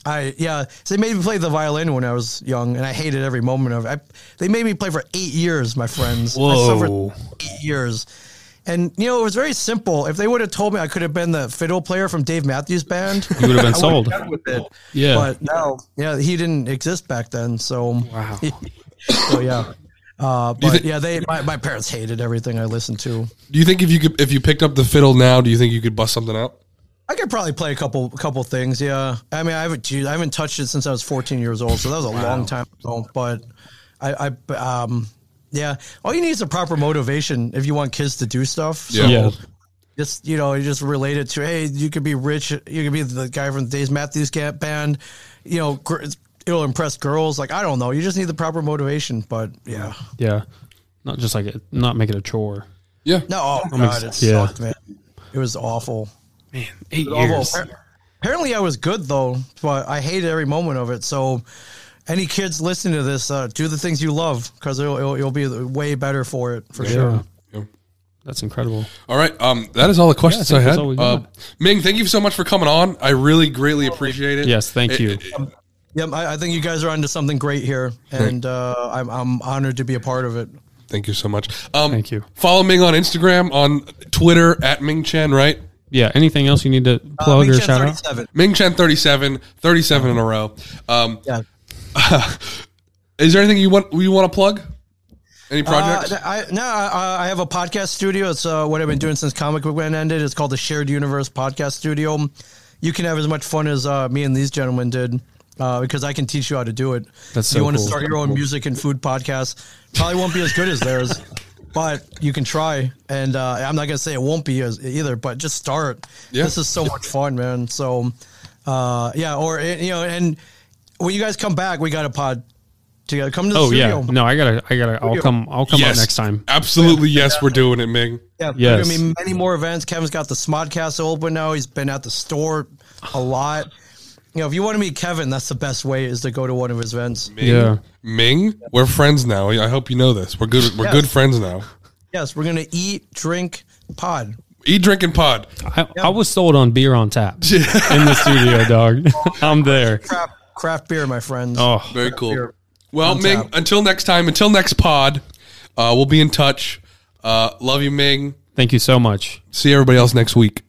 I yeah, so they made me play the violin when I was young, and I hated every moment of it. I, they made me play for eight years, my friends. I suffered Whoa. eight years. And you know, it was very simple. If they would have told me I could have been the fiddle player from Dave Matthews Band, You would have been *laughs* I would've sold. with it. Yeah. But no, yeah, he didn't exist back then. So Wow. *laughs* so yeah. Uh, but think- yeah, they my, my parents hated everything I listened to. do you think if you could if you picked up the fiddle now, do you think you could bust something out? I could probably play a couple couple things. Yeah, I mean, I haven't geez, I haven't touched it since I was 14 years old, so that was a long time ago. But I, I um, yeah, all you need is a proper motivation if you want kids to do stuff. So Yeah. Yeah. just you know, you just relate it to hey, you could be rich, you could be the guy from the Dave Matthews Camp band. You know, gr- it'll impress girls. Like I don't know, you just need the proper motivation. But yeah, Yeah. Not just like it, not make it a chore. Yeah. no, oh god, it yeah. sucked, man. It was awful. Man, eight Awful. years. Appar- Apparently, I was good though, but I hated every moment of it. So, any kids listening to this, uh, do the things you love because it'll, it'll, it'll be way better for it for sure. Yeah. That's incredible. All right. Um, that is all the questions Yeah, I I, had. that's all we Uh. Ming, thank you so much for coming on. I really greatly appreciate it. Yes, thank It- you. it- Yep, I, I think you guys are onto something great here, and uh, I'm, I'm honored to be a part of it. thank you so much. Um, Thank you. Follow Ming on Instagram, on Twitter at Ming Chen, right? Yeah. Anything else you need to Uh, plug Ming or Chen shout out? Ming Chen 37, 37 in a row. Um, Yeah. *laughs* is there anything you want you want to plug? Any Uh. I, no, I, I have a podcast studio. It's uh, what I've been doing since Comic Book Men ended. It's called the Shared Universe Podcast Studio. You can have as much fun as uh, me and these gentlemen did uh, because I can teach you how to do it. That's if you so want to cool. start your own music and food podcast, probably won't be as good as theirs, *laughs* but you can try. And uh, I'm not gonna say it won't be as either, but just start. Yeah. This is so much fun, man. So, uh, yeah, or you know, and when you guys come back, we got a pod together. Come to the Oh studio. yeah. No, I gotta. I gotta. I'll come. I'll come out next time. Absolutely, yes, we're doing it, Ming. Yeah, Yes. there's gonna be many more events. Kevin's got the Smodcast open now. He's been at the store a lot. You know, if you want to meet Kevin, that's the best way is to go to one of his events. Ming, Yeah. Ming, we're friends now. I hope you know this. We're good. We're Yes. good friends now. Yes, we're gonna eat, drink, pod. Eat, drink, and pod. I, I was sold on beer on tap *laughs* in the studio, dog. *laughs* *laughs* I'm there. Craft, craft beer, my friends. Oh, Very cool. Well, Ming, tap. until next time, until next pod, uh, we'll be in touch. Uh, love you, Ming. thank you so much. See everybody else next week.